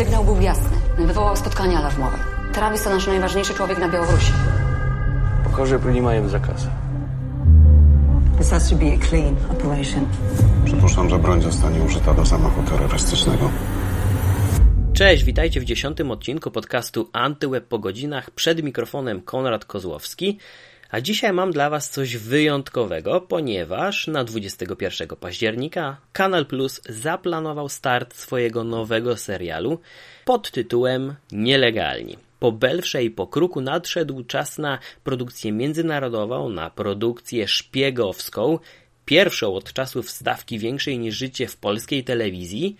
Sygnał był jasny. Wywołał spotkanie alarmowe. Travis to nasz najważniejszy człowiek na Białorusi. Pokażę, nie mają zakaz. This has to be a clean operation. Przypuszczam, że broń zostanie użyta do zamachu terrorystycznego. Cześć, witajcie w dziesiątym odcinku podcastu Antyweb po godzinach. Przed mikrofonem Konrad Kozłowski. A dzisiaj mam dla Was coś wyjątkowego, ponieważ na 21 października Kanal Plus zaplanował start swojego nowego serialu pod tytułem Nielegalni. Po Belfrze i po Kruku nadszedł czas na produkcję międzynarodową, na produkcję szpiegowską, pierwszą od czasów stawki większej niż życie w polskiej telewizji.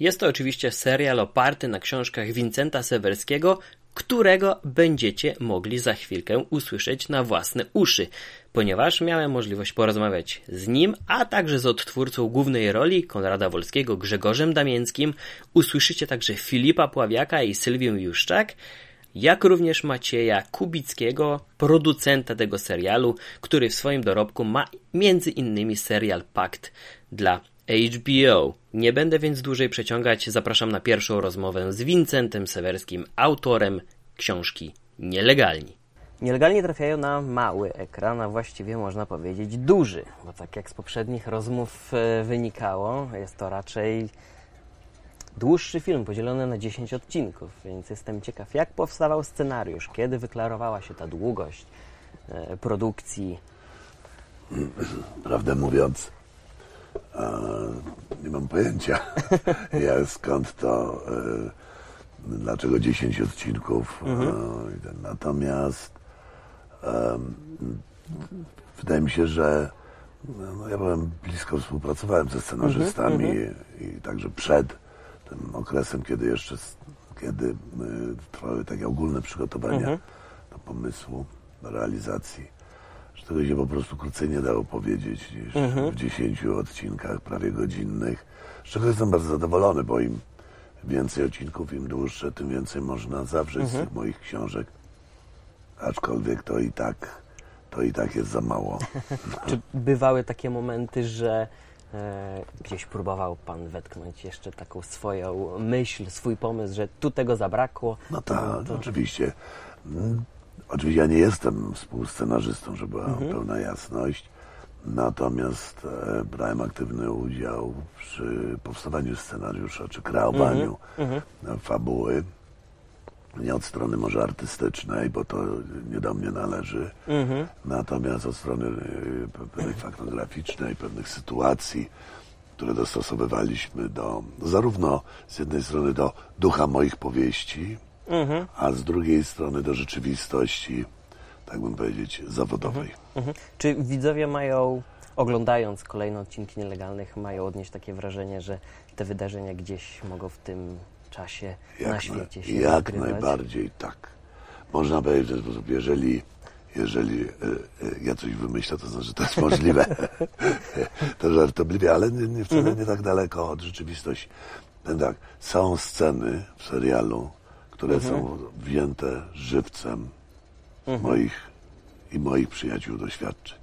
Jest to oczywiście serial oparty na książkach Wincenta Sewerskiego, którego będziecie mogli za chwilkę usłyszeć na własne uszy, ponieważ miałem możliwość porozmawiać z nim, a także z odtwórcą głównej roli Konrada Wolskiego Grzegorzem Damięckim. Usłyszycie także Filipa Pławiaka i Sylwię Juszczak, jak również Macieja Kubickiego, producenta tego serialu, który w swoim dorobku ma między innymi serial Pakt dla HBO. Nie będę więc dłużej przeciągać, zapraszam na pierwszą rozmowę z Wincentem Sewerskim, autorem książki Nielegalni. Nielegalnie trafiają na mały ekran, a właściwie można powiedzieć duży, bo tak jak z poprzednich rozmów e, wynikało, jest to raczej dłuższy film podzielony na 10 odcinków, więc jestem ciekaw, jak powstawał scenariusz, kiedy wyklarowała się ta długość e, produkcji. Prawdę mówiąc, nie mam pojęcia, ja skąd to, e, dlaczego 10 odcinków. Mhm. E, natomiast e, wydaje mi się, że no, ja byłem blisko współpracowałem ze scenarzystami Mhm, i, i także przed tym okresem, kiedy jeszcze kiedy y, trwały takie ogólne przygotowania Mhm. do pomysłu, do realizacji, tego się po prostu krócej nie dało powiedzieć niż Mhm. w 10 odcinkach prawie godzinnych, z czego jestem bardzo zadowolony, bo im więcej odcinków, im dłuższe, tym więcej można zawrzeć Mhm. z tych moich książek, aczkolwiek to i tak to i tak jest za mało. Czy bywały takie momenty, że e, gdzieś próbował Pan wetknąć jeszcze taką swoją myśl, swój pomysł, że tu tego zabrakło? No tak, oczywiście. Oczywiście ja nie jestem współscenarzystą, żeby była pełna jasność. Natomiast e, brałem aktywny udział przy powstawaniu scenariusza czy kreowaniu e, fabuły. Nie od strony może artystycznej, bo to nie do mnie należy. Natomiast od strony e, pe- pewnej faktograficznej, pewnych sytuacji, które dostosowywaliśmy do zarówno z jednej strony do ducha moich powieści, a z drugiej strony do rzeczywistości, tak bym powiedzieć, zawodowej. Mhm. Czy widzowie mają, oglądając kolejne odcinki nielegalnych, mają odnieść takie wrażenie, że te wydarzenia gdzieś mogą w tym czasie na Jak, świecie się jak rozgrywać? najbardziej tak. Można powiedzieć w ten sposób, jeżeli, jeżeli e, e, ja coś wymyślę, to znaczy, że to jest możliwe. to żartobliwie, ale nie, nie, wcale nie tak daleko od rzeczywistości. Powiem tak, są sceny w serialu, które są wzięte żywcem moich i moich przyjaciół doświadczeń.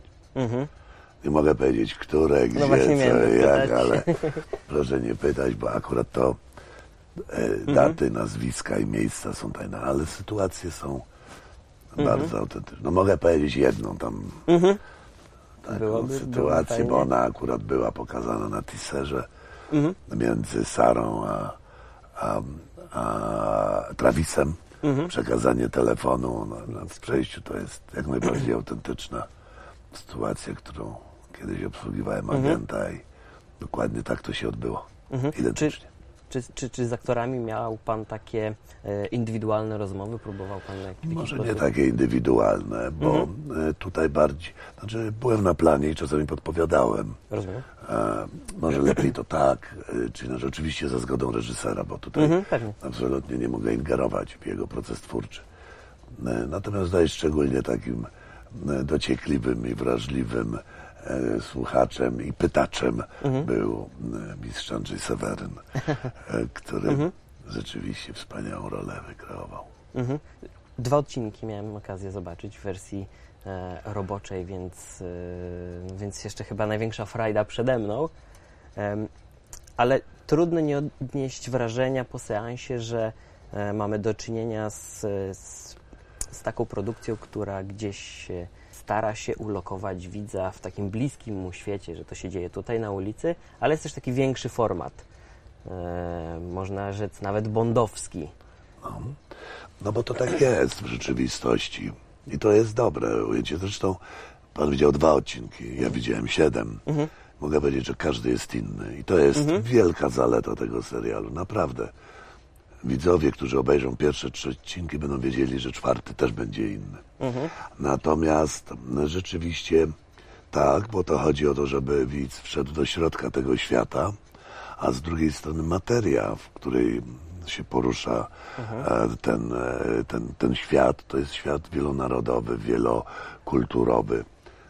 Nie mogę powiedzieć, które, gdzie, No właśnie co, jak, ale proszę nie pytać, bo akurat to e, daty, nazwiska i miejsca są tajne, ale sytuacje są bardzo autentyczne. No mogę powiedzieć jedną tam taką Byłoby- sytuację, byłoby bo ona akurat była pokazana na teaserze między Sarą a, a, a Travisem. Przekazanie telefonu na, na w przejściu to jest jak najbardziej autentyczna sytuacja, którą kiedyś obsługiwałem agenta i dokładnie tak to się odbyło. Czy, Identycznie. czy, czy, czy z aktorami miał Pan takie e, indywidualne rozmowy? Próbował Pan w jakiś Może nie takie indywidualne, bo Mhm. e, tutaj bardziej, znaczy byłem na planie i czasami podpowiadałem. Rozumiem. E, może lepiej to tak, e, czy no, rzeczywiście za zgodą reżysera, bo tutaj Mhm, absolutnie nie mogę ingerować w jego proces twórczy. Natomiast tutaj szczególnie takim dociekliwym i wrażliwym słuchaczem i pytaczem Mhm. był e, mistrz Andrzej Seweryn, e, który Mhm. rzeczywiście wspaniałą rolę wykreował. Mhm. Dwa odcinki miałem okazję zobaczyć w wersji e, roboczej, więc, e, więc jeszcze chyba największa frajda przede mną. Em, ale trudno nie odnieść wrażenia po seansie, że e, mamy do czynienia z, z, z taką produkcją, która gdzieś e, stara się ulokować widza w takim bliskim mu świecie, że to się dzieje tutaj na ulicy, ale jest też taki większy format. E, można rzec nawet bondowski. No bo to tak jest w rzeczywistości. I to jest dobre ujęcie. Zresztą pan widział dwa odcinki, ja widziałem siedem. Mogę powiedzieć, że każdy jest inny. I to jest wielka zaleta tego serialu, naprawdę. Widzowie, którzy obejrzą pierwsze trzy odcinki, będą wiedzieli, że czwarty też będzie inny. Natomiast no, rzeczywiście tak, bo to chodzi o to, żeby widz wszedł do środka tego świata, a z drugiej strony materia, w której się porusza e, ten, e, ten, ten świat, to jest świat wielonarodowy, wielokulturowy.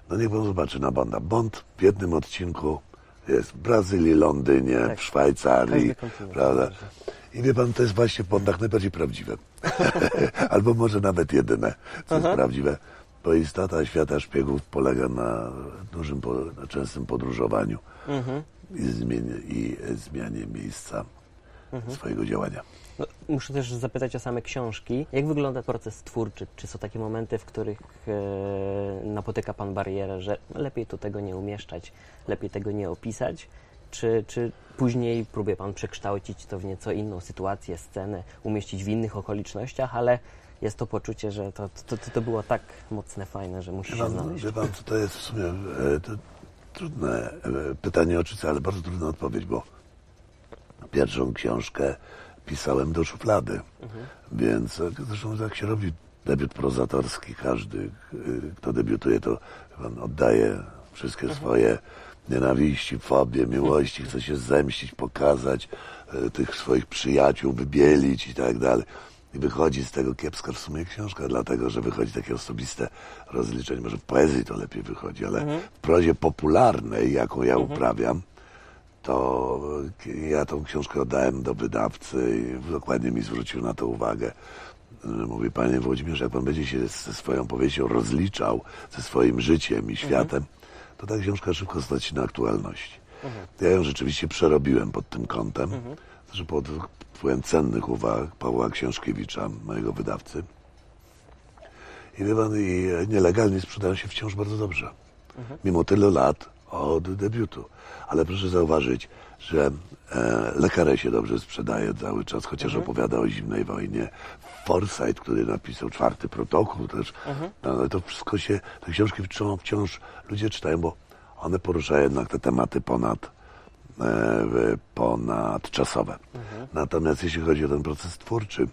No niech pan zobaczy na Bonda. Bond w jednym odcinku jest w Brazylii, Londynie, w Szwajcarii, prawda? I wie pan, to jest właśnie w Bondach najbardziej prawdziwe. Albo może nawet jedyne, co jest prawdziwe. Bo istota świata szpiegów polega na dużym, na częstym podróżowaniu i, zmianie, i zmianie miejsca swojego działania. No, muszę też zapytać o same książki. Jak wygląda proces twórczy? Czy są takie momenty, w których e, napotyka Pan barierę, że lepiej tu tego nie umieszczać, lepiej tego nie opisać? Czy, czy później próbuje Pan przekształcić to w nieco inną sytuację, scenę, umieścić w innych okolicznościach, ale jest to poczucie, że to, to, to, to było tak mocne, fajne, że musi się znaleźć. wie pan, co to jest w sumie e, to trudne e, pytanie oczyste, ale bardzo trudna odpowiedź, bo pierwszą książkę pisałem do szuflady, więc e, zresztą jak się robi debiut prozatorski, każdy, kto debiutuje, to pan oddaje wszystkie swoje nienawiści, fobie, miłości, chce się zemścić, pokazać e, tych swoich przyjaciół, wybielić i tak dalej. I wychodzi z tego kiepska w sumie książka, dlatego że wychodzi takie osobiste rozliczenie. Może w poezji to lepiej wychodzi, ale w prozie popularnej, jaką ja uprawiam, to ja tą książkę oddałem do wydawcy i dokładnie mi zwrócił na to uwagę. Mówi, panie Włodzimierze, jak pan będzie się ze swoją powieścią rozliczał, ze swoim życiem i światem, to ta książka szybko straci na aktualności. Ja ją rzeczywiście przerobiłem pod tym kątem, znaczy pod wpływem cennych uwag Pawła Książkiewicza, mojego wydawcy. I wie pan, i nielegalnie sprzedają się wciąż bardzo dobrze. Mimo tylu lat od debiutu. Ale proszę zauważyć, że e, Lekarę się dobrze sprzedaje cały czas, chociaż opowiada o zimnej wojnie. Forsyth, który napisał czwarty protokół też, no, ale to wszystko się, te książki wciąż, wciąż ludzie czytają, bo one poruszają jednak te tematy ponad, e, ponadczasowe. Natomiast jeśli chodzi o ten proces twórczy,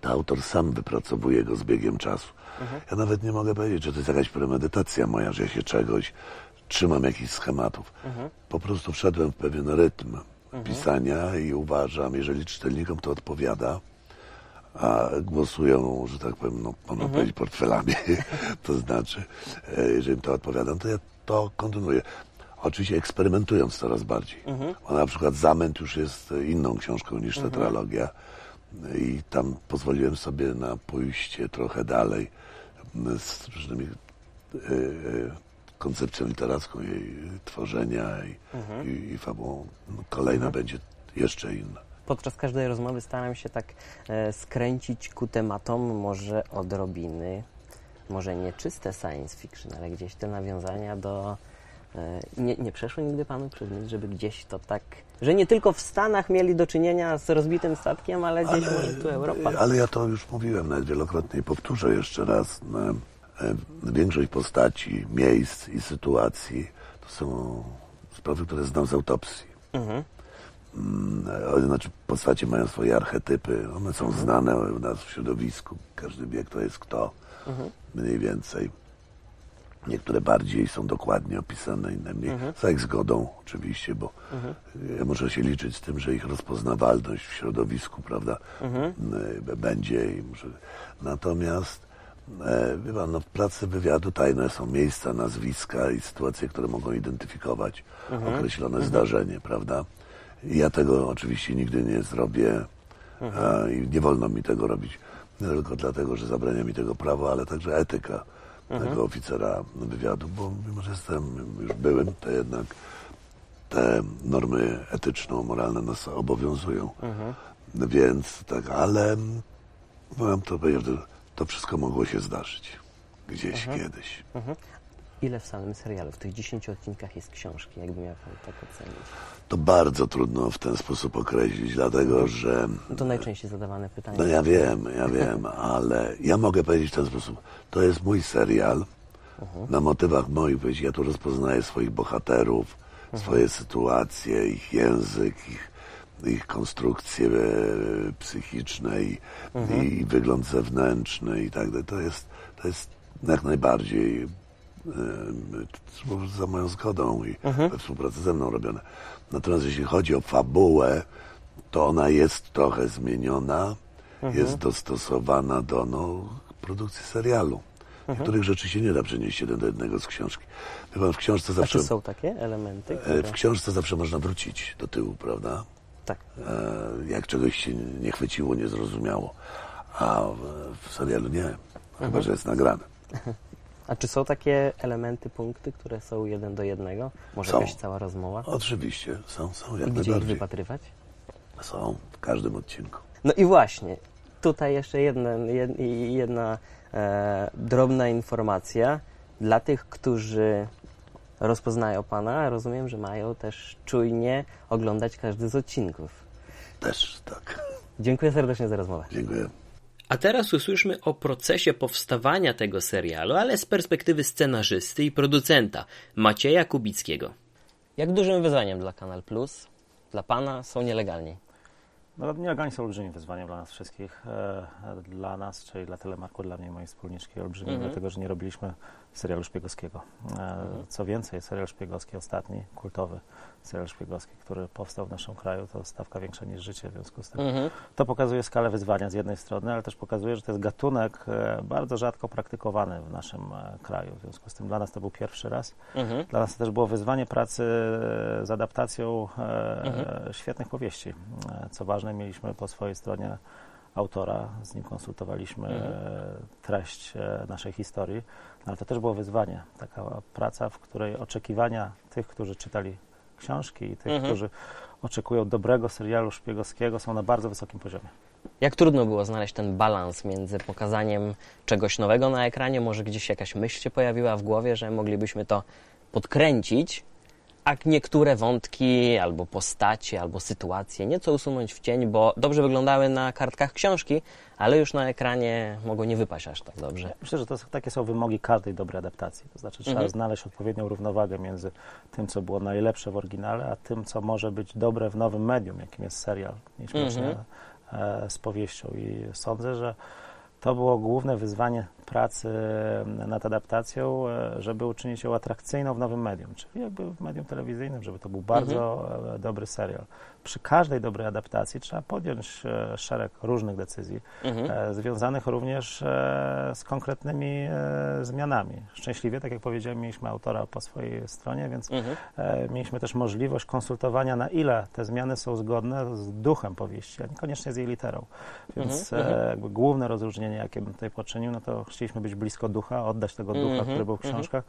to autor sam wypracowuje go z biegiem czasu. Ja nawet nie mogę powiedzieć, że to jest jakaś premedytacja moja, że ja się czegoś trzymam jakichś schematów. Po prostu wszedłem w pewien rytm pisania i uważam, jeżeli czytelnikom to odpowiada, a głosują, że tak powiem, no, można powiedzieć portfelami, to znaczy, e, jeżeli to odpowiadam, to ja to kontynuuję. Oczywiście eksperymentując coraz bardziej. Bo na przykład Zamęt już jest inną książką niż tetralogia i tam pozwoliłem sobie na pójście trochę dalej z różnymi e, e, koncepcją literacką jej tworzenia i, i, i fabułą. No, kolejna będzie jeszcze inna. Podczas każdej rozmowy staram się tak e, skręcić ku tematom może odrobiny, może nie czyste science fiction, ale gdzieś te nawiązania do... E, nie, nie przeszło nigdy Panu przez myśl, żeby gdzieś to tak... Że nie tylko w Stanach mieli do czynienia z rozbitym statkiem, ale gdzieś może tu Europa. Ale ja to już mówiłem nawet wielokrotnie i powtórzę jeszcze raz. E, e, Większość postaci, miejsc i sytuacji to są sprawy, które znam z autopsji. Mm, e, Znaczy postacie mają swoje archetypy, one są znane u nas w środowisku. Każdy wie, kto jest kto, mniej więcej. Niektóre bardziej są dokładnie opisane, inne mniej. Za ich zgodą oczywiście, bo ja muszę się liczyć z tym, że ich rozpoznawalność w środowisku, prawda, y, będzie. I muszę... Natomiast e, wie pan, no, w pracy wywiadu tajne są miejsca, nazwiska i sytuacje, które mogą identyfikować określone zdarzenie, prawda? I ja tego oczywiście nigdy nie zrobię a, i nie wolno mi tego robić. Nie tylko dlatego, że zabrania mi tego prawo, ale także etyka tego oficera wywiadu, bo mimo, że jestem już byłym, to jednak te normy etyczno-moralne nas obowiązują. Więc tak, ale powiem to, to wszystko mogło się zdarzyć gdzieś kiedyś. Ile w samym serialu, w tych 10 odcinkach jest książki, jakby miał Pan tak ocenić? To bardzo trudno w ten sposób określić, dlatego że No to najczęściej zadawane pytanie. No ja wiem, ja wiem, ale ja mogę powiedzieć w ten sposób. To jest mój serial na motywach moich powiedzi. Ja tu rozpoznaję swoich bohaterów, swoje sytuacje, ich język, ich, ich konstrukcje e, psychiczne i, i wygląd zewnętrzny i tak dalej. To jest, to jest jak najbardziej e, za moją zgodą i we współpracy ze mną robione. Natomiast jeśli chodzi o fabułę, to ona jest trochę zmieniona, jest dostosowana do no, produkcji serialu. Niektórych rzeczy się nie da przenieść jeden do jednego z książki. Wie pan, w książce A zawsze, czy są takie elementy, e, które... w książce zawsze można wrócić do tyłu, prawda? Tak. E, Jak czegoś się nie chwyciło, nie zrozumiało. A w- serialu nie. Chyba, że jest nagrane. A czy są takie elementy, punkty, które są jeden do jednego? Może Są. jakaś cała rozmowa? Oczywiście, są, są I jak gdzie ich wypatrywać? Są w każdym odcinku. No i właśnie, tutaj jeszcze jedna, jed- jedna e, drobna informacja. Dla tych, którzy rozpoznają Pana, rozumiem, że mają też czujnie oglądać każdy z odcinków. Też tak. Dziękuję serdecznie za rozmowę. Dziękuję. A teraz usłyszmy o procesie powstawania tego serialu, ale z perspektywy scenarzysty i producenta Macieja Kubickiego. Jak dużym wyzwaniem dla Kanal Plus, dla Pana są nielegalni? No, nielegalni są olbrzymim wyzwaniem dla nas wszystkich. E, dla nas, czyli dla Telemarku, dla mnie i mojej wspólniczki olbrzymim, Mhm. dlatego że nie robiliśmy serialu szpiegowskiego. E, co więcej, serial szpiegowski ostatni, kultowy serial szpiegowski, który powstał w naszym kraju, to stawka większa niż życie, w związku z tym Mhm. to pokazuje skalę wyzwania z jednej strony, ale też pokazuje, że to jest gatunek e, bardzo rzadko praktykowany w naszym e, kraju. W związku z tym dla nas to był pierwszy raz. Mhm. Dla nas to też było wyzwanie pracy z adaptacją e, świetnych powieści. Co ważne, mieliśmy po swojej stronie autora, z nim konsultowaliśmy e, treść naszej historii, ale to też było wyzwanie. Taka praca, w której oczekiwania tych, którzy czytali książki i tych, którzy oczekują dobrego serialu szpiegowskiego są na bardzo wysokim poziomie. Jak trudno było znaleźć ten balans między pokazaniem czegoś nowego na ekranie, może gdzieś jakaś myśl się pojawiła w głowie, że moglibyśmy to podkręcić, a niektóre wątki, albo postacie, albo sytuacje nieco usunąć w cień, bo dobrze wyglądały na kartkach książki, ale już na ekranie mogą nie wypaść aż tak dobrze. Myślę, że to są, takie są wymogi każdej dobrej adaptacji. To znaczy trzeba Mhm. znaleźć odpowiednią równowagę między tym, co było najlepsze w oryginale, a tym, co może być dobre w nowym medium, jakim jest serial, nieśmiesznie Mhm. e, z powieścią. I sądzę, że to było główne wyzwanie pracy nad adaptacją, e, żeby uczynić ją atrakcyjną w nowym medium, czyli jakby w medium telewizyjnym, żeby to był bardzo e, dobry serial. Przy każdej dobrej adaptacji trzeba podjąć e, szereg różnych decyzji, e, związanych również e, z konkretnymi zmianami. Szczęśliwie, tak jak powiedziałem, mieliśmy autora po swojej stronie, więc e, mieliśmy też możliwość konsultowania, na ile te zmiany są zgodne z duchem powieści, a niekoniecznie z jej literą. Więc e, jakby główne rozróżnienie, jakie bym tutaj poczynił, no to chcieliśmy być blisko ducha, oddać tego ducha, który był w książkach,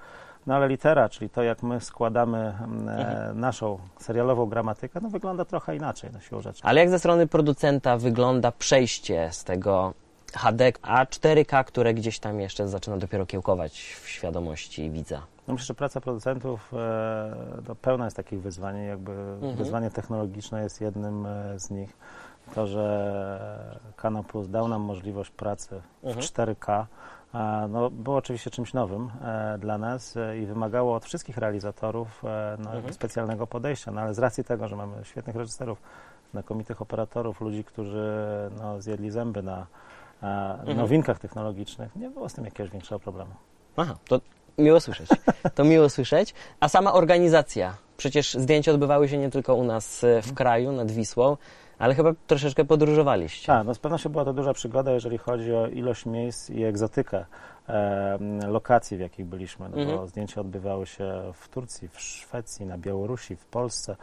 no ale litera, czyli to, jak my składamy mm, e, naszą serialową gramatykę, no wygląda trochę inaczej na siłą rzeczy. Ale jak ze strony producenta wygląda przejście z tego HD a 4K, które gdzieś tam jeszcze zaczyna dopiero kiełkować w świadomości widza? No myślę, że praca producentów e, pełna jest takich wyzwań. Jakby wyzwanie technologiczne jest jednym e, z nich. To, że Kanał Plus dał nam możliwość pracy w 4K, a, no, było oczywiście czymś nowym e, dla nas e, i wymagało od wszystkich realizatorów e, no, jakby specjalnego podejścia. No, ale z racji tego, że mamy świetnych reżyserów, znakomitych operatorów, ludzi, którzy no, zjedli zęby na e, nowinkach technologicznych, nie było z tym jakiegoś większego problemu. Aha, to miło słyszeć. To miło słyszeć. A sama organizacja. Przecież zdjęcia odbywały się nie tylko u nas w kraju, nad Wisłą, ale chyba troszeczkę podróżowaliście. Tak, no z pewnością była to duża przygoda, jeżeli chodzi o ilość miejsc i egzotykę e, lokacji, w jakich byliśmy, no bo zdjęcia odbywały się w Turcji, w Szwecji, na Białorusi, w Polsce.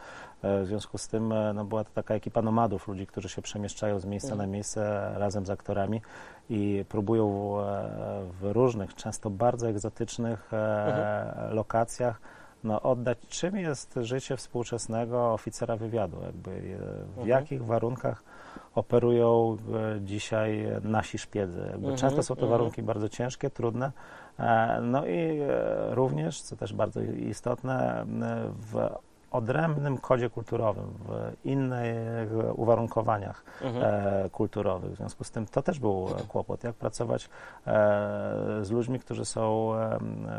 E, w związku z tym e, no, była to taka ekipa nomadów, ludzi, którzy się przemieszczają z miejsca na miejsce razem z aktorami i próbują e, w różnych, często bardzo egzotycznych e, lokacjach no, oddać, czym jest życie współczesnego oficera wywiadu, jakby e, w jakich warunkach operują e, dzisiaj nasi szpiedzy. Jakby Często są to warunki bardzo ciężkie, trudne, e, no i również, co też bardzo istotne, w odrębnym kodzie kulturowym, w innych uwarunkowaniach e, kulturowych. W związku z tym to też był kłopot, jak pracować e, z ludźmi, którzy są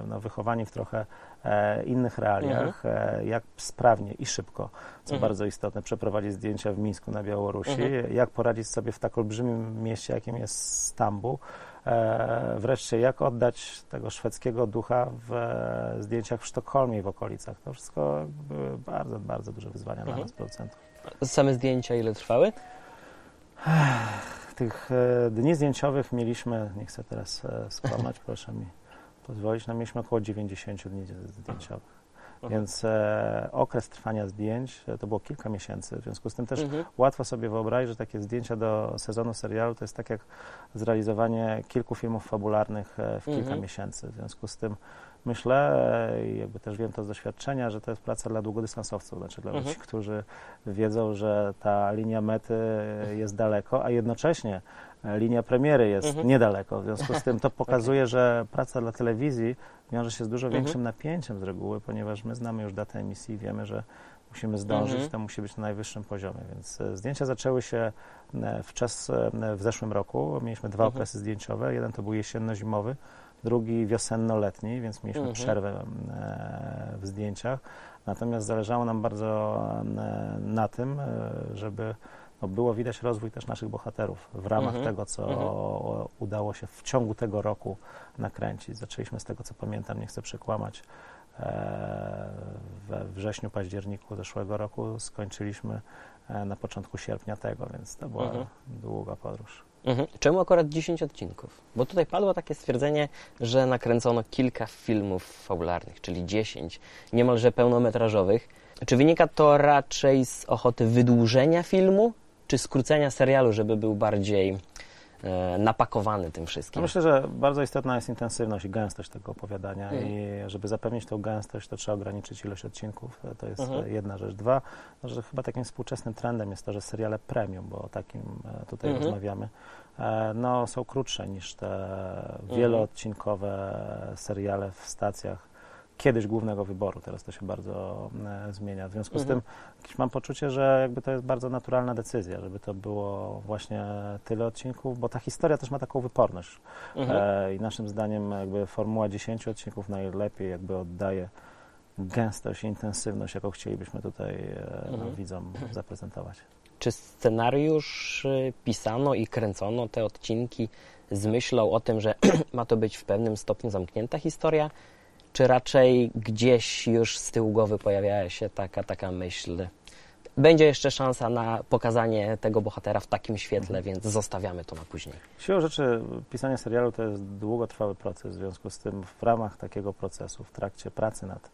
no, wychowani w trochę e, innych realiach, e, jak sprawnie i szybko, co bardzo istotne, przeprowadzić zdjęcia w Mińsku na Białorusi, jak poradzić sobie w tak olbrzymim mieście, jakim jest Stambuł, wreszcie, jak oddać tego szwedzkiego ducha w e, zdjęciach w Sztokholmie i w okolicach. To wszystko były bardzo, bardzo duże wyzwania dla nas, producentów. Same zdjęcia ile trwały? Tych e, dni zdjęciowych mieliśmy, nie chcę teraz e, skłamać, proszę mi pozwolić, no mieliśmy około 90 dni zdjęciowych. Więc e, okres trwania zdjęć e, to było kilka miesięcy. W związku z tym też Mhm. łatwo sobie wyobrazić, że takie zdjęcia do sezonu serialu to jest tak jak zrealizowanie kilku filmów fabularnych e, w kilka Mhm. miesięcy. W związku z tym myślę e, i jakby też wiem to z doświadczenia, że to jest praca dla długodystansowców, znaczy dla Mhm. ludzi, którzy wiedzą, że ta linia mety jest daleko, a jednocześnie linia premiery jest Mhm. niedaleko. W związku z tym to pokazuje, że praca dla telewizji wiąże się z dużo Mhm. większym napięciem z reguły, ponieważ my znamy już datę emisji i wiemy, że musimy zdążyć, Mhm. to musi być na najwyższym poziomie. Więc e, zdjęcia zaczęły się e, w czas e, w zeszłym roku. Mieliśmy dwa Mhm. okresy zdjęciowe. Jeden to był jesienno-zimowy, drugi wiosenno-letni, więc mieliśmy Mhm. przerwę w zdjęciach. Natomiast zależało nam bardzo na tym, żeby no, było widać rozwój też naszych bohaterów w ramach Mhm. tego, co Mhm. udało się w ciągu tego roku nakręcić. Zaczęliśmy z tego, co pamiętam, nie chcę przekłamać, e, we wrześniu, październiku zeszłego roku, skończyliśmy e, na początku sierpnia tego, więc to była Mhm. długa podróż. Mhm. Czemu akurat 10 odcinków? Bo tutaj padło takie stwierdzenie, że nakręcono kilka filmów fabularnych, czyli 10, niemalże pełnometrażowych. Czy wynika to raczej z ochoty wydłużenia filmu, czy skrócenia serialu, żeby był bardziej e, napakowany tym No wszystkim? myślę, że bardzo istotna jest intensywność i gęstość tego opowiadania Mhm. i żeby zapewnić tą gęstość, to trzeba ograniczyć ilość odcinków. E, To jest Mhm. e, jedna rzecz. Dwa, no, że chyba takim współczesnym trendem jest to, że seriale premium, bo o takim e, tutaj Mhm. rozmawiamy, e, no, są krótsze niż te Mhm. wieloodcinkowe seriale w stacjach kiedyś głównego wyboru. Teraz to się bardzo e, zmienia. W związku z Mhm. tym jakieś mam poczucie, że jakby to jest bardzo naturalna decyzja, żeby to było właśnie tyle odcinków, bo ta historia też ma taką wyporność. Mhm. E, I naszym zdaniem jakby formuła 10 odcinków najlepiej jakby oddaje gęstość i intensywność, jaką chcielibyśmy tutaj e, Mhm. widzom zaprezentować. Czy scenariusz pisano i kręcono te odcinki z myślą o tym, że ma to być w pewnym stopniu zamknięta historia, czy raczej gdzieś już z tyłu głowy pojawiała się taka, taka myśl, będzie jeszcze szansa na pokazanie tego bohatera w takim świetle, więc zostawiamy to na później. Siłą rzeczy pisanie serialu to jest długotrwały proces, w związku z tym w ramach takiego procesu, w trakcie pracy nad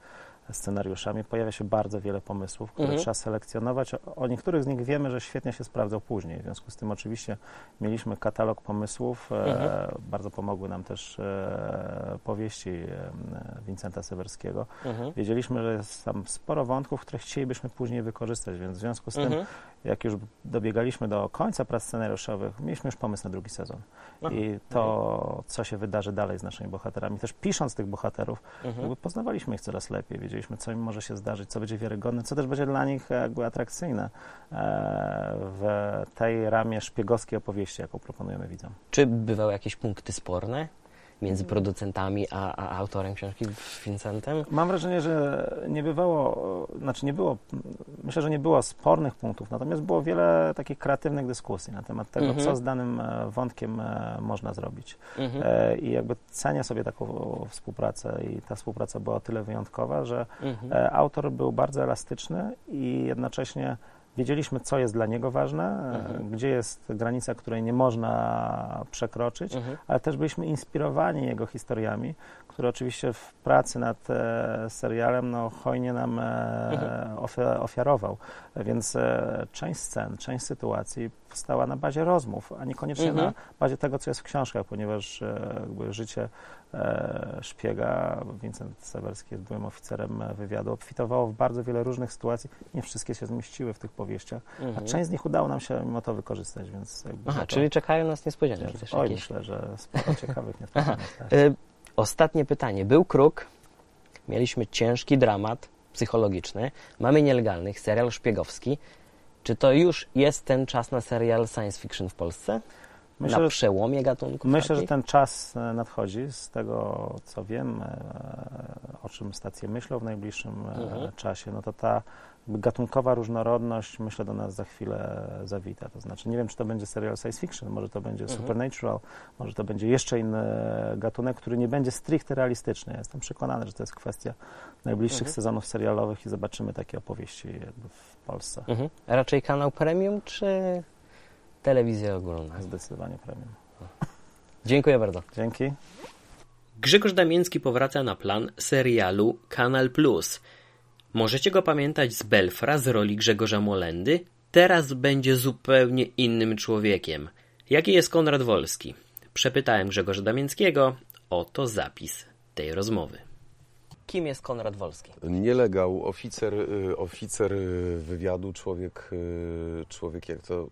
scenariuszami pojawia się bardzo wiele pomysłów, które Mhm. trzeba selekcjonować. O, o niektórych z nich wiemy, że świetnie się sprawdzą później. W związku z tym oczywiście mieliśmy katalog pomysłów. E, Mhm. bardzo pomogły nam też e, powieści e, Wincenta Sewerskiego. Mhm. Wiedzieliśmy, że jest tam sporo wątków, które chcielibyśmy później wykorzystać, więc w związku z tym, Mhm. Jak już dobiegaliśmy do końca prac scenariuszowych, mieliśmy już pomysł na drugi sezon. Aha. I to, co się wydarzy dalej z naszymi bohaterami, też pisząc tych bohaterów, Mhm. jakby poznawaliśmy ich coraz lepiej, wiedzieliśmy, co im może się zdarzyć, co będzie wiarygodne, co też będzie dla nich jakby atrakcyjne e, w tej ramie szpiegowskiej opowieści, jaką proponujemy widzom. Czy bywały jakieś punkty sporne między producentami a, a autorem książki Vincentem? Mam wrażenie, że nie bywało, znaczy nie było, myślę, że nie było spornych punktów, natomiast było wiele takich kreatywnych dyskusji na temat tego, Mhm. co z danym e, wątkiem e, można zrobić. Mhm. E, I jakby cenię sobie taką współpracę i ta współpraca była o tyle wyjątkowa, że Mhm. autor był bardzo elastyczny i jednocześnie wiedzieliśmy, co jest dla niego ważne, Mhm. gdzie jest granica, której nie można przekroczyć, Mhm. ale też byliśmy inspirowani jego historiami, które oczywiście w pracy nad e, serialem no, hojnie nam e, ofi- ofiarował. Więc e, część scen, część sytuacji powstała na bazie rozmów, a niekoniecznie Mhm. na bazie tego, co jest w książkach, ponieważ e, jakby życie szpiega, Vincent Sewerski jest byłym oficerem e, wywiadu, obfitowało w bardzo wiele różnych sytuacji. Nie wszystkie się zmieściły w tych powieściach, a część z nich udało nam się mimo to wykorzystać, więc jakby Mhm. Aha, to- czyli czekają nas niespodzianki też Oj, jakieś. myślę, że sporo ciekawych niespodzianek. Y, Ostatnie pytanie. Był kruk, mieliśmy ciężki dramat psychologiczny, mamy nielegalnych, serial szpiegowski. Czy to już jest ten czas na serial science fiction w Polsce? Myślę, na przełomie gatunków? Myślę, że ten czas e, nadchodzi. Z tego, co wiem, e, o czym stacje myślą w najbliższym e, Mhm. czasie, no to ta gatunkowa różnorodność, myślę, do nas za chwilę zawita. To znaczy, nie wiem, czy to będzie serial science fiction, może to będzie Mhm. supernatural, może to będzie jeszcze inny gatunek, który nie będzie stricte realistyczny. Ja Jestem przekonany, że to jest kwestia najbliższych Mhm. sezonów serialowych i zobaczymy takie opowieści w Polsce. Mhm. Raczej kanał premium, czy telewizja ogólna? Zdecydowanie premium. Dziękuję bardzo. Dzięki. Grzegorz Damiński powraca na plan serialu Kanal Plus. Możecie go pamiętać z Belfra z roli Grzegorza Molendy. Teraz będzie zupełnie innym człowiekiem. Jaki jest Konrad Wolski? Przepytałem Grzegorza Damińskiego. Oto zapis tej rozmowy. Kim jest Konrad Wolski? Nielegał, oficer, y, oficer wywiadu, człowiek, y, człowiek jak to y,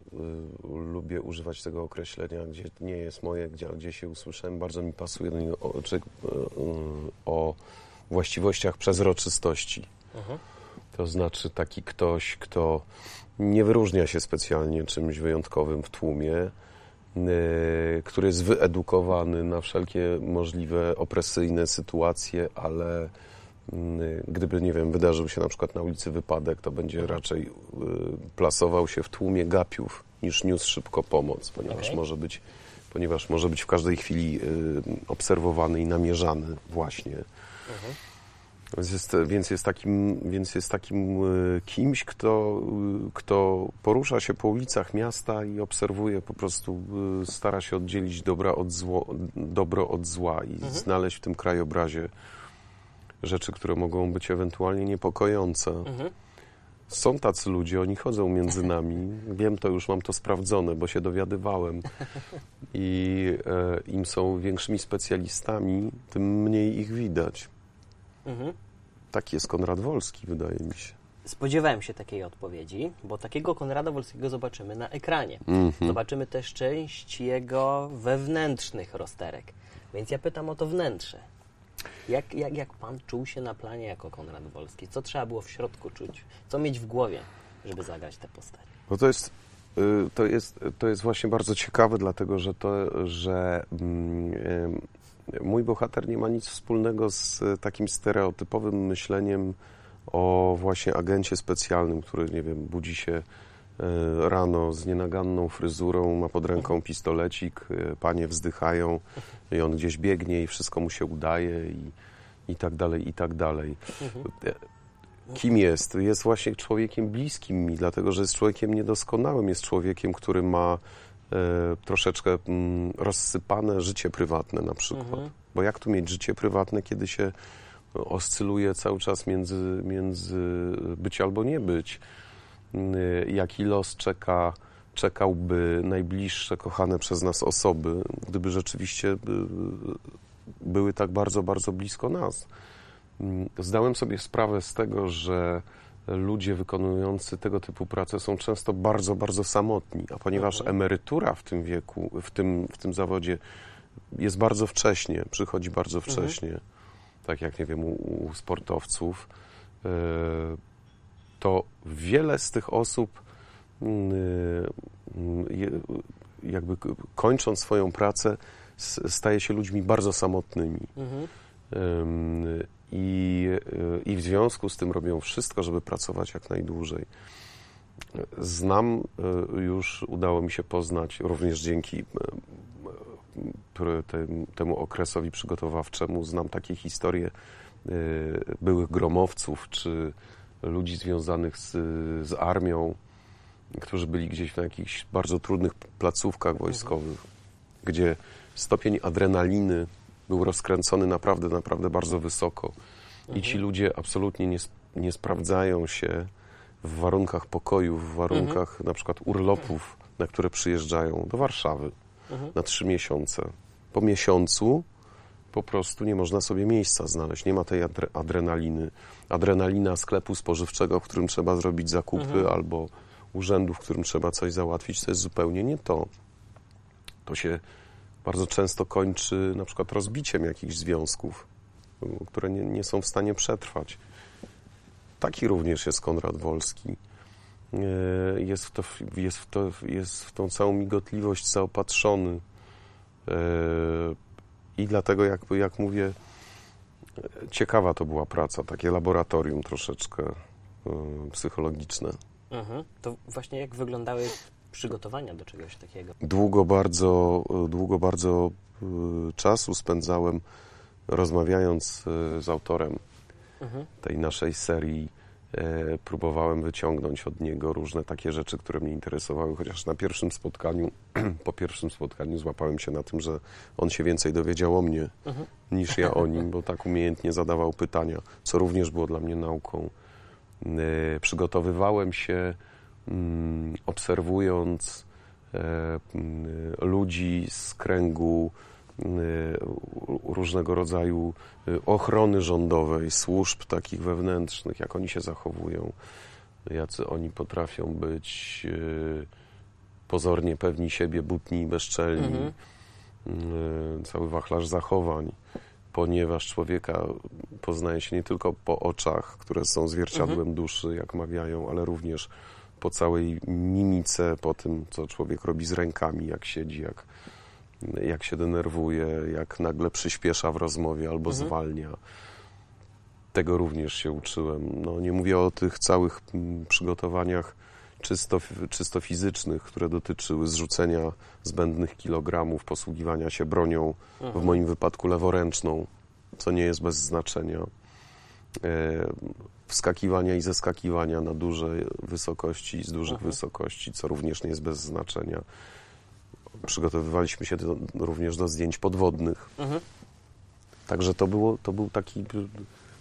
lubię używać tego określenia, gdzie nie jest moje, gdzie, gdzie się usłyszałem, bardzo mi pasuje do niego o, o właściwościach przezroczystości. To znaczy taki ktoś, kto nie wyróżnia się specjalnie czymś wyjątkowym w tłumie, który jest wyedukowany na wszelkie możliwe opresyjne sytuacje, ale y, gdyby, nie wiem, wydarzył się na przykład na ulicy wypadek, to będzie raczej y, plasował się w tłumie gapiów niż niósł szybko pomoc, ponieważ Okej. może być ponieważ może być w każdej chwili y, obserwowany i namierzany właśnie. Więc jest, więc jest takim, więc jest takim y, kimś, kto, y, kto porusza się po ulicach miasta i obserwuje po prostu, y, stara się oddzielić dobra od zło, dobro od zła i znaleźć w tym krajobrazie rzeczy, które mogą być ewentualnie niepokojące. Są tacy ludzie, oni chodzą między nami. Wiem to już, mam to sprawdzone, bo się dowiadywałem. I e, im są większymi specjalistami, tym mniej ich widać. Taki jest Konrad Wolski, wydaje mi się. Spodziewałem się takiej odpowiedzi, bo takiego Konrada Wolskiego zobaczymy na ekranie. Mhm. Zobaczymy też część jego wewnętrznych rozterek. Więc ja pytam o to wnętrze. Jak, jak, jak pan czuł się na planie jako Konrad Wolski? Co trzeba było w środku czuć? Co mieć w głowie, żeby zagrać tę postać? No to jest, y, to jest, to jest właśnie bardzo ciekawe, dlatego że to, że mm, em, mój bohater nie ma nic wspólnego z e, takim stereotypowym myśleniem o właśnie agencie specjalnym, który, nie wiem, budzi się e, rano z nienaganną fryzurą, ma pod ręką pistolecik, e, panie wzdychają i on gdzieś biegnie i wszystko mu się udaje i, i tak dalej, i tak dalej. Kim jest. Jest właśnie człowiekiem bliskim mi, dlatego że jest człowiekiem niedoskonałym, jest człowiekiem, który ma troszeczkę mm, rozsypane życie prywatne na przykład. Bo jak tu mieć życie prywatne, kiedy się oscyluje cały czas między, między być albo nie być? Y, Jaki los czeka, czekałby najbliższe kochane przez nas osoby, gdyby rzeczywiście y, były tak bardzo, bardzo blisko nas? Mm, Zdałem sobie sprawę z tego, że ludzie wykonujący tego typu pracę są często bardzo, bardzo samotni, a ponieważ emerytura w tym wieku, w tym, w tym zawodzie jest bardzo wcześnie, przychodzi bardzo wcześnie, tak jak, nie wiem, u, u sportowców, e, to wiele z tych osób mm, je- jakby kończąc swoją pracę staje się ludźmi bardzo samotnymi. Ym, I, y, I w związku z tym robią wszystko, żeby pracować jak najdłużej. Znam, y, już udało mi się poznać, również dzięki y, temu okresowi przygotowawczemu, znam takie historie byłych gromowców czy ludzi związanych z, z armią, którzy byli gdzieś na jakichś bardzo trudnych placówkach wojskowych, gdzie stopień adrenaliny był rozkręcony naprawdę, naprawdę bardzo wysoko. I ci ludzie absolutnie nie, nie sprawdzają się w warunkach pokoju, w warunkach na przykład urlopów, na które przyjeżdżają do Warszawy na trzy miesiące. Po miesiącu po prostu nie można sobie miejsca znaleźć. Nie ma tej adre- adrenaliny. Adrenalina sklepu spożywczego, w którym trzeba zrobić zakupy, albo urzędu, w którym trzeba coś załatwić, to jest zupełnie nie to. To się bardzo często kończy na przykład rozbiciem jakichś związków, które nie, nie są w stanie przetrwać. Taki również jest Konrad Wolski. Y, Jest w, to, jest, w to, jest w tą całą migotliwość zaopatrzony. Y, I dlatego, jak, jak mówię, ciekawa to była praca, takie laboratorium troszeczkę y, psychologiczne. Mhm. To właśnie jak wyglądały przygotowania do czegoś takiego? Długo bardzo, długo bardzo y, czasu spędzałem rozmawiając y, z autorem tej naszej serii. E, Próbowałem wyciągnąć od niego różne takie rzeczy, które mnie interesowały, chociaż na pierwszym spotkaniu, po pierwszym spotkaniu złapałem się na tym, że on się więcej dowiedział o mnie niż ja o nim, bo tak umiejętnie zadawał pytania, co również było dla mnie nauką. E, Przygotowywałem się obserwując e, mm, ludzi z kręgu mm, różnego rodzaju y, ochrony rządowej, służb takich wewnętrznych, jak oni się zachowują, jacy oni potrafią być y, pozornie pewni siebie, butni i bezczelni, y, cały wachlarz zachowań, ponieważ człowieka poznaje się nie tylko po oczach, które są zwierciadłem duszy, jak mawiają, ale również po całej mimice, po tym, co człowiek robi z rękami, jak siedzi, jak, jak się denerwuje, jak nagle przyspiesza w rozmowie albo zwalnia. Tego również się uczyłem. No, nie mówię o tych całych mm, przygotowaniach czysto, czysto fizycznych, które dotyczyły zrzucenia zbędnych kilogramów, posługiwania się bronią, w moim wypadku leworęczną, co nie jest bez znaczenia. E, wskakiwania i zeskakiwania na duże wysokości z dużych wysokości, co również nie jest bez znaczenia. Przygotowywaliśmy się do, również do zdjęć podwodnych. Także to, było, to był taki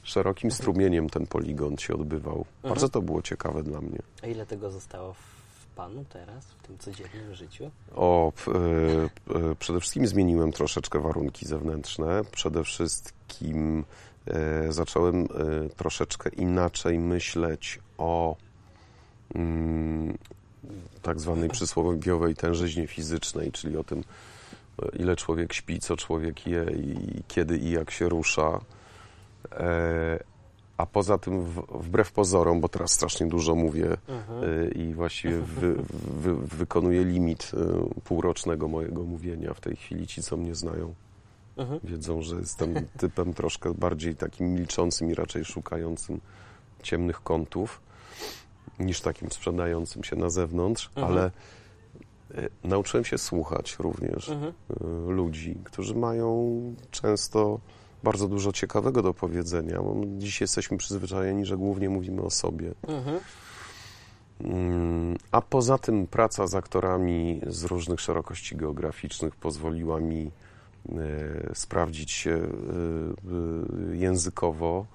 szerokim strumieniem ten poligon się odbywał. Bardzo to było ciekawe dla mnie. A ile tego zostało w panu teraz, w tym codziennym życiu? O, e, e, przede wszystkim zmieniłem troszeczkę warunki zewnętrzne. Przede wszystkim zacząłem e, troszeczkę inaczej myśleć o mm, tak zwanej przysłowiowej tężyźnie fizycznej, czyli o tym, e, ile człowiek śpi, co człowiek je i kiedy i jak się rusza. E, A poza tym, wbrew pozorom, bo teraz strasznie dużo mówię y, i właściwie wy, wy, wykonuję limit półrocznego mojego mówienia w tej chwili. Ci, co mnie znają, wiedzą, że jestem typem troszkę bardziej takim milczącym i raczej szukającym ciemnych kątów niż takim sprzedającym się na zewnątrz, ale y, nauczyłem się słuchać również y, ludzi, którzy mają często bardzo dużo ciekawego do powiedzenia. Dziś jesteśmy przyzwyczajeni, że głównie mówimy o sobie. Mm, A poza tym praca z aktorami z różnych szerokości geograficznych pozwoliła mi e, sprawdzić się e, e, językowo,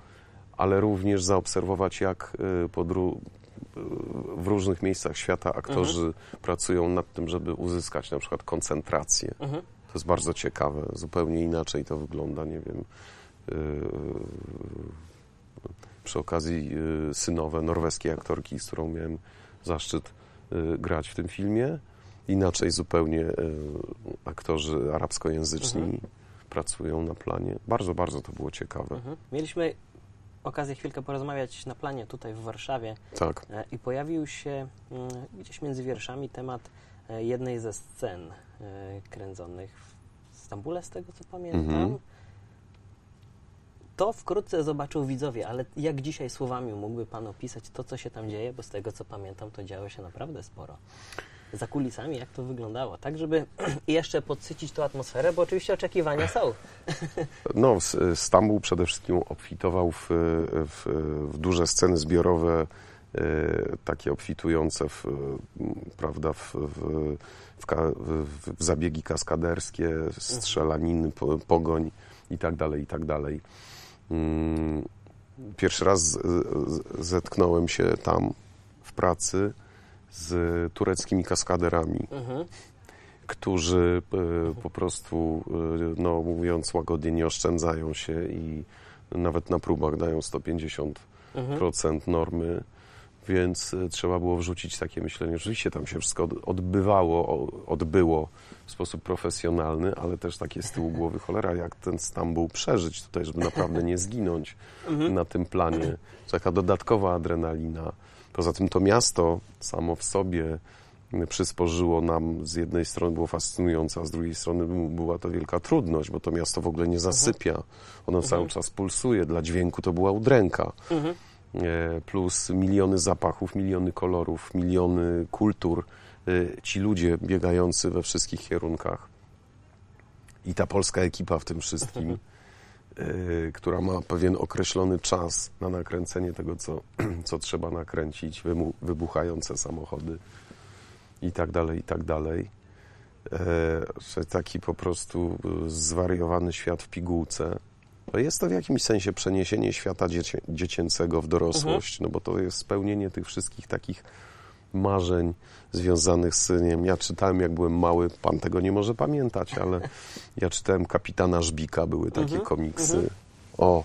ale również zaobserwować, jak e, e, w różnych miejscach świata aktorzy pracują nad tym, żeby uzyskać na przykład koncentrację. To jest bardzo ciekawe. Zupełnie inaczej to wygląda, nie wiem, przy okazji synowe norweskiej aktorki, z którą miałem zaszczyt grać w tym filmie. Inaczej zupełnie yy, aktorzy arabskojęzyczni pracują na planie. Bardzo, bardzo to było ciekawe. Mhm. Mieliśmy okazję chwilkę porozmawiać na planie tutaj w Warszawie Tak. e, i pojawił się mm, gdzieś między wierszami temat e, jednej ze scen e, kręconych w Stambule, z tego co pamiętam. Mhm. To wkrótce zobaczą widzowie, ale jak dzisiaj słowami mógłby Pan opisać to, co się tam dzieje, bo z tego co pamiętam, to działo się naprawdę sporo. Za kulisami, jak to wyglądało, tak żeby jeszcze podsycić tą atmosferę, bo oczywiście oczekiwania są. No, Stambuł przede wszystkim obfitował w, w, w duże sceny zbiorowe, e, takie obfitujące w, prawda, w, w, w, zabiegi kaskaderskie, strzelaniny, po- pogoń i tak dalej, i tak. Mm, Pierwszy raz zetknąłem się tam w pracy z tureckimi kaskaderami, którzy e, po prostu, e, no mówiąc łagodnie, nie oszczędzają się i nawet na próbach dają 150% normy, więc e, trzeba było wrzucić takie myślenie. Oczywiście tam się wszystko od- odbywało, odbyło w sposób profesjonalny, ale też takie z tyłu głowy, cholera, jak ten Stambuł przeżyć tutaj, żeby naprawdę nie zginąć na tym planie. Taka dodatkowa adrenalina. Poza tym to miasto samo w sobie przysporzyło nam, z jednej strony było fascynujące, a z drugiej strony była to wielka trudność, bo to miasto w ogóle nie zasypia. Ono cały czas pulsuje. Dla dźwięku to była udręka. E, Plus miliony zapachów, miliony kolorów, miliony kultur. E, Ci ludzie biegający we wszystkich kierunkach. I ta polska ekipa w tym wszystkim, która ma pewien określony czas na nakręcenie tego, co, co trzeba nakręcić, wybuchające samochody i tak dalej, i tak dalej. Że taki po prostu e, zwariowany świat w pigułce. Jest to w jakimś sensie przeniesienie świata dziecię, dziecięcego w dorosłość, no bo to jest spełnienie tych wszystkich takich marzeń związanych z syniem. Ja czytałem, jak byłem mały, pan tego nie może pamiętać, ale ja czytałem Kapitana Żbika, były takie komiksy o,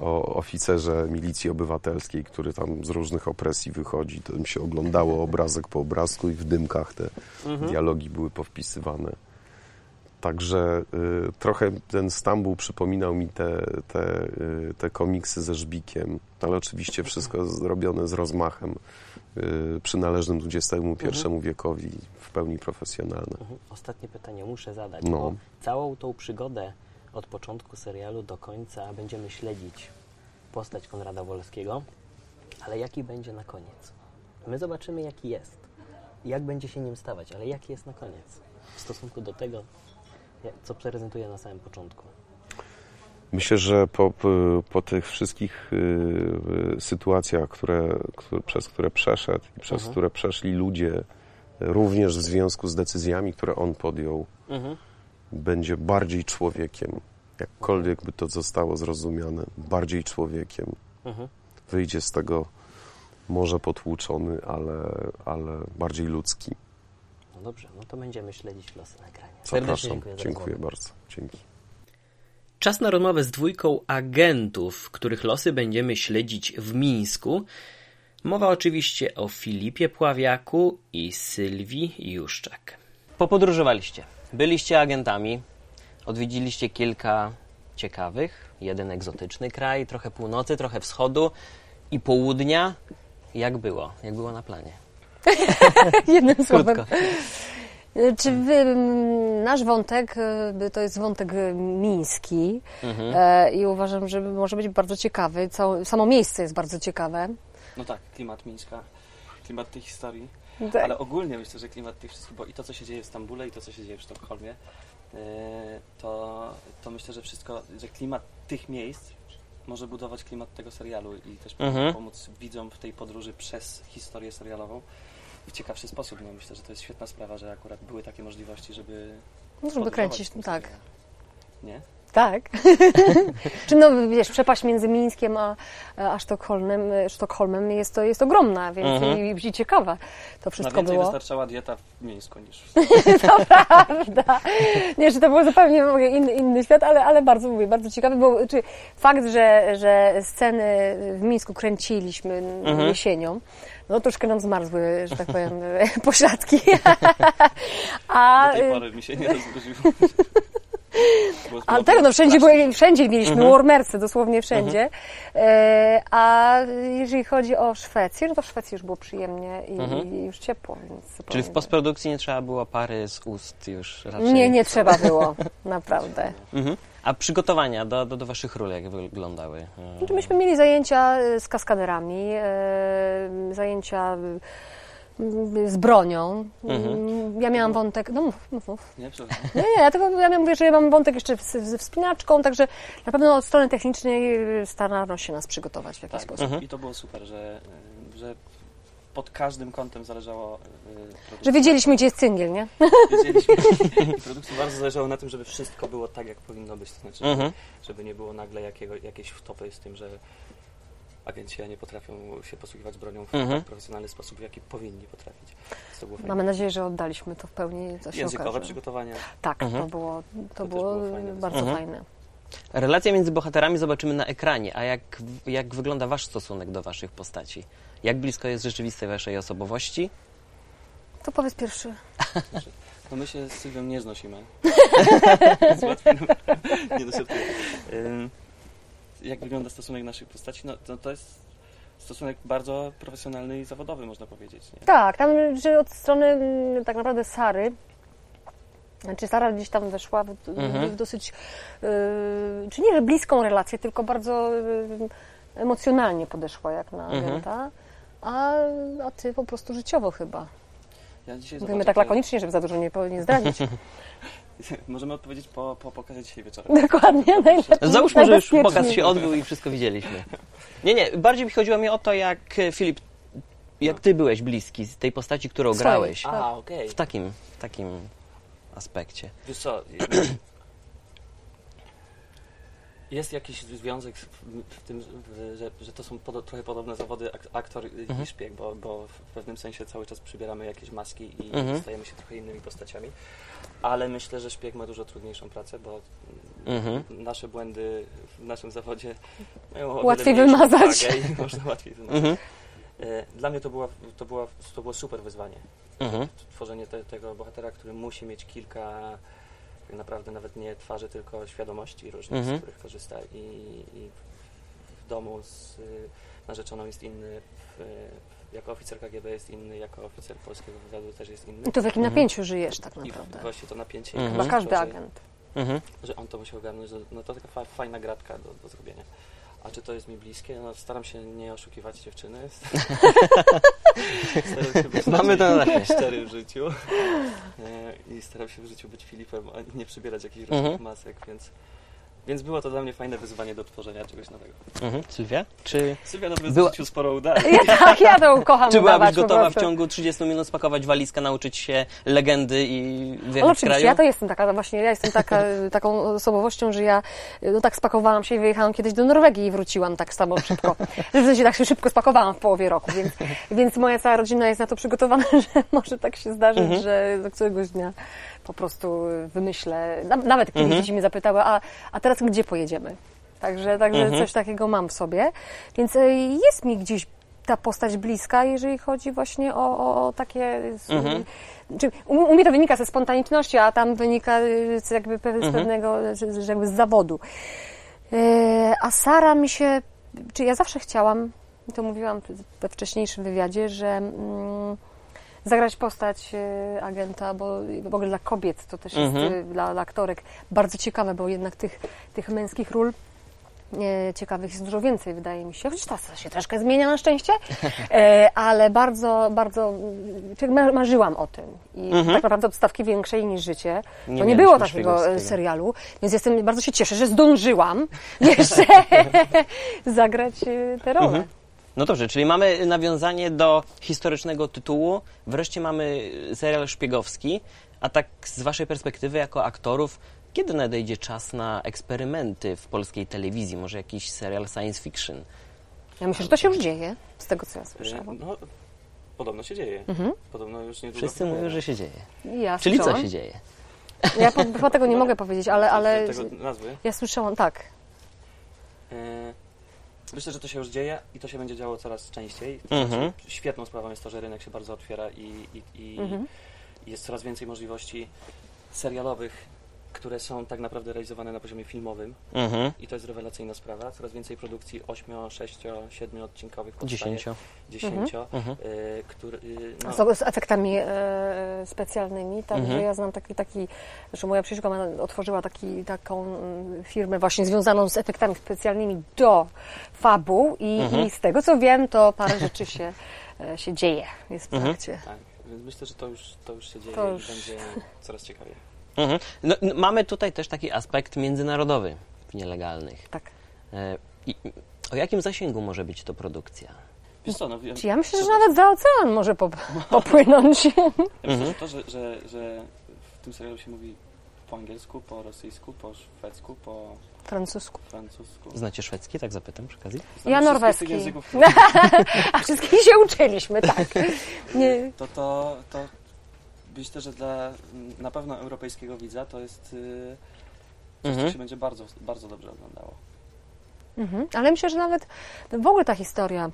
o oficerze milicji obywatelskiej, który tam z różnych opresji wychodzi. To się oglądało obrazek po obrazku i w dymkach te dialogi były powpisywane. Także y, trochę ten Stambuł przypominał mi te, te, y, te komiksy ze Żbikiem, ale oczywiście wszystko zrobione z rozmachem przynależnym XXI wiekowi, w pełni profesjonalne. Mhm. Ostatnie pytanie muszę zadać, No. bo całą tą przygodę od początku serialu do końca będziemy śledzić postać Konrada Wolskiego, ale jaki będzie na koniec? My zobaczymy, jaki jest. Jak będzie się nim stawać, ale jaki jest na koniec w stosunku do tego, co prezentuje na samym początku. Myślę, że po, po, tych wszystkich y, sytuacjach, które, które, przez które przeszedł i przez Mhm. które przeszli ludzie, również w związku z decyzjami, które on podjął, Mhm. będzie bardziej człowiekiem. Jakkolwiek by to zostało zrozumiane, bardziej człowiekiem. Mhm. Wyjdzie z tego może potłuczony, ale, ale bardziej ludzki. No dobrze, no to będziemy śledzić losy nagrania. Serdecznie Zapraszam. dziękuję za Dziękuję rozmowę. bardzo. Dzięki. Czas na rozmowę z dwójką agentów, których losy będziemy śledzić w Mińsku. Mowa oczywiście o Filipie Pławiaku i Sylwii Juszczak. Popodróżowaliście, byliście agentami, odwiedziliście kilka ciekawych, jeden egzotyczny kraj, trochę północy, trochę wschodu i południa. Jak było? Jak było na planie? Jednym słowem. Krótko. Czy wy, nasz wątek y, to jest wątek y, miński Mhm. e, i uważam, że może być bardzo ciekawy. Całe, samo miejsce jest bardzo ciekawe. No tak, klimat Mińska, klimat tej historii. Tak. Ale ogólnie myślę, że klimat tych wszystkich, bo i to, co się dzieje w Stambule, i to, co się dzieje w Sztokholmie, yy, to, to myślę, że wszystko, że klimat tych miejsc może budować klimat tego serialu i też Mhm. pomóc widzom w tej podróży przez historię serialową w ciekawszy sposób. No, myślę, że to jest świetna sprawa, że akurat były takie możliwości, żeby. No, żeby kręcić, tak. Nie? Tak. Czy no wiesz, przepaść między Mińskiem a, a Sztokholmem, Sztokholmem jest, to, jest ogromna, więc Mhm. i, i ciekawa to Na wszystko więcej było. wystarczała dieta w Mińsku niż w to prawda. Nie, że to był zupełnie inny, inny świat, ale, ale bardzo, mówię, bardzo ciekawy, bo czy fakt, że, że sceny w Mińsku kręciliśmy Mhm. jesienią, no troszkę nam zmarzły, że tak powiem, pośladki. A, Do tej y, pory mi się nie rozgroziło. Ale tak, no wszędzie, były, wszędzie mieliśmy Mhm. warmerce, dosłownie wszędzie. E, a jeżeli chodzi o Szwecję, no to w Szwecji już było przyjemnie i, Mhm. i już ciepło. Czyli w postprodukcji nie trzeba było pary z ust już raczej? Nie, nie trzeba było, naprawdę. Mhm. A przygotowania do, do, do waszych ról jak wyglądały? To Myśmy mieli zajęcia z kaskaderami, e, zajęcia z bronią. Mhm. Mm, Ja miałam wątek, no mów, mów, mów. Nie, przepraszam. Nie, nie, ja tylko ja mówię, że ja mam wątek jeszcze z- ze wspinaczką, także na pewno od strony technicznej y, starano się nas przygotować w jakiś Tak, sposób. Mhm. i to było super, że, że pod każdym kątem zależało y, produkcji. Że wiedzieliśmy, gdzie jest cyngiel, nie? wiedzieliśmy i produkcji bardzo zależało na tym, żeby wszystko było tak, jak powinno być. To znaczy, żeby, Mhm. żeby nie było nagle jakiego, jakiejś wtopy z tym, że agenci nie potrafią się posługiwać bronią w Mhm. profesjonalny sposób, w jaki powinni potrafić. To. Mamy nadzieję, że oddaliśmy to w pełni, to się Językowe okaże. przygotowania. Tak, Mhm. to było, to też było, było fajne. bardzo Mhm. fajne. Relacje między bohaterami zobaczymy na ekranie, a jak, jak wygląda wasz stosunek do waszych postaci? Jak blisko jest rzeczywistej waszej osobowości? To powiedz pierwszy. No my się z Sylwią nie znosimy. Nie. Ym, Jak wygląda stosunek naszych postaci? No to, to jest stosunek bardzo profesjonalny i zawodowy, można powiedzieć. Nie? Tak, tam że od strony mm, tak naprawdę Sary, znaczy Sara gdzieś tam weszła w, Mhm. w dosyć, yy, czy nie, że bliską relację, tylko bardzo yy, emocjonalnie podeszła jak na Mhm. agenta, a, a ty po prostu życiowo chyba. Ja Mówimy tak lakonicznie, żeby za dużo nie, nie zdradzić. Możemy odpowiedzieć po, po pokazie dzisiaj wieczorem. Dokładnie, najlepiej. Załóżmy, że już pokaz się odbył i wszystko widzieliśmy. Nie, nie, bardziej mi chodziło mi o to, jak e, Filip, jak ty byłeś bliski z tej postaci, którą Swojej. grałeś. A, okej. W takim, w takim aspekcie. Wiesz co, jest jakiś związek w, tym, że, że to są podo, trochę podobne zawody ak, aktor i Mhm. szpieg, bo, bo w pewnym sensie cały czas przybieramy jakieś maski i Mhm. stajemy się trochę innymi postaciami. Ale myślę, że szpieg ma dużo trudniejszą pracę, bo Mhm. nasze błędy w naszym zawodzie mają Łatwiej wymazać. i można łatwiej wymazać. Mhm. E, Dla mnie to, była, to, była, to było super wyzwanie. Mhm. Tworzenie te, tego bohatera, który musi mieć kilka, tak naprawdę nawet nie twarzy, tylko świadomości różnych, Mhm. z których korzysta. I, i w domu z y, narzeczoną jest inny, w, jako oficer KGB jest inny, jako oficer polskiego wywiadu też jest inny. I to w jakim Mhm. napięciu żyjesz tak I naprawdę. właśnie to napięcie, Mhm. Chyba to, każdy że, agent. Mhm. że on to musiał ogarnąć, że- no to taka fa, fajna gratka do, do zrobienia. A czy to jest mi bliskie? No staram się nie oszukiwać dziewczyny. staram się być Mamy to szczery w życiu. E, I staram się w życiu być Filipem, a nie przybierać jakichś Mhm. różnych masek, więc, więc było to dla mnie fajne wyzwanie do tworzenia czegoś nowego. Mhm. Sylwia? Czy, Sylwia nawet Była- w sporo udaje. Ja, tak, ja to kocham czy byłabyś gotowa w ciągu 30 minut spakować walizkę, nauczyć się legendy i wyjechać z oczywiście, kraju? ja to jestem taka, właśnie ja jestem taka, taką osobowością, że ja no tak spakowałam się i wyjechałam kiedyś do Norwegii i wróciłam tak samo szybko. W sensie tak się szybko spakowałam w połowie roku, więc, więc moja cała rodzina jest na to przygotowana, że może tak się zdarzyć, Mhm. że do któregoś dnia po prostu wymyślę, na- nawet kiedyś Mhm. dzieci mnie zapytały, a, a teraz gdzie pojedziemy? Także, także Mhm. coś takiego mam w sobie, więc e, jest mi gdzieś ta postać bliska, jeżeli chodzi właśnie o, o, o takie... Mhm. Czy u, u mnie to wynika ze spontaniczności, a tam wynika y, z jakby z Mhm. pewnego, że jakby z zawodu. E, a Sara mi się, czy ja zawsze chciałam, to mówiłam we wcześniejszym wywiadzie, że mm, zagrać postać e, agenta, bo w ogóle dla kobiet to też jest Mhm. e, dla, dla aktorek bardzo ciekawe, bo jednak tych, tych męskich ról e, ciekawych jest dużo więcej, wydaje mi się. Chociaż teraz się troszkę zmienia na szczęście, e, ale bardzo, bardzo marzyłam o tym. I Mhm. tak naprawdę od stawki większej niż życie. Nie to nie było takiego e, serialu, więc jestem, bardzo się cieszę, że zdążyłam jeszcze zagrać tę rolę. Mhm. No dobrze, czyli mamy nawiązanie do historycznego tytułu, wreszcie mamy serial szpiegowski, a tak z waszej perspektywy jako aktorów, kiedy nadejdzie czas na eksperymenty w polskiej telewizji? Może jakiś serial science fiction? Ja myślę, że to się już dzieje, z tego co ja słyszałam. No, podobno się dzieje. Mhm. Podobno już niedługo. Wszyscy mówią, że się dzieje. Ja Czyli co słyszałam. się dzieje? Ja po, po tego nie mogę powiedzieć, ale, ale Tego nazwy. ja słyszałam, tak. E, Myślę, że to się już dzieje i to się będzie działo coraz częściej. Mhm. znaczy, świetną sprawą jest to, że rynek się bardzo otwiera i, i, i Mhm. jest coraz więcej możliwości serialowych, które są tak naprawdę realizowane na poziomie filmowym Mhm. i to jest rewelacyjna sprawa. Coraz więcej produkcji 8, 6, 7 odcinkowych powstaje. Dziesięcio. 10, Mhm. e, który, e, Z, z efektami e, specjalnymi, także Mhm. ja znam taki, taki, że moja przyjaciółka otworzyła taki, taką mm, firmę właśnie związaną z efektami specjalnymi do fabuł i, Mhm. i z tego co wiem, to parę rzeczy się, e, się dzieje, jest w Mhm. trakcie. tak, więc myślę, że to już, to już się dzieje To i już- będzie coraz ciekawiej. Mhm. No, no, mamy tutaj też taki aspekt międzynarodowy w nielegalnych. Tak. E, i, o jakim zasięgu może być to produkcja? Wiesz co, no, Czy ja myślę, że nawet za ocean może pop- popłynąć. Ja myślę, Mhm. że to, że, że, że w tym serialu się mówi po angielsku, po rosyjsku, po szwedzku, po Francusku. francusku. Znacie szwedzki, tak zapytam przy okazji? Znam Ja norweski. języków. A wszystkich się uczyliśmy, tak. Nie. To, to, to myślę, że dla mm, na pewno europejskiego widza to jest yy, coś, Mhm. co się będzie bardzo, bardzo dobrze oglądało. Mhm. Ale myślę, że nawet w ogóle ta historia,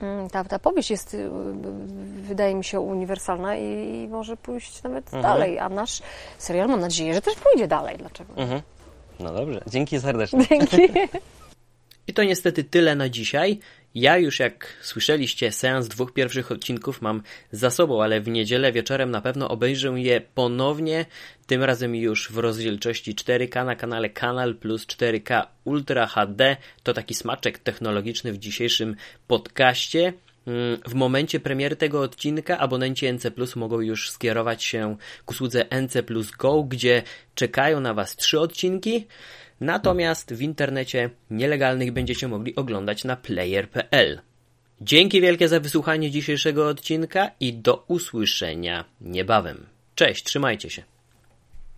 mm, ta, ta powieść jest, y, wydaje mi się, uniwersalna i, może pójść nawet Mhm. dalej. A nasz serial, mam nadzieję, że też pójdzie dalej. Dlaczego? Mhm. No dobrze, dzięki serdecznie. Dzięki. I to niestety tyle na dzisiaj. Ja już, jak słyszeliście, seans dwóch pierwszych odcinków mam za sobą, ale w niedzielę wieczorem na pewno obejrzę je ponownie, tym razem już w rozdzielczości 4K na kanale Kanal plus 4K Ultra HD. To taki smaczek technologiczny w dzisiejszym podcaście. Mm, W momencie premiery tego odcinka abonenci NC Plus mogą już skierować się k usłudze NC Plus Go, gdzie czekają na Was trzy odcinki. Natomiast w internecie nielegalnych będziecie mogli oglądać na player.pl. Dzięki wielkie za wysłuchanie dzisiejszego odcinka i do usłyszenia niebawem. Cześć, trzymajcie się.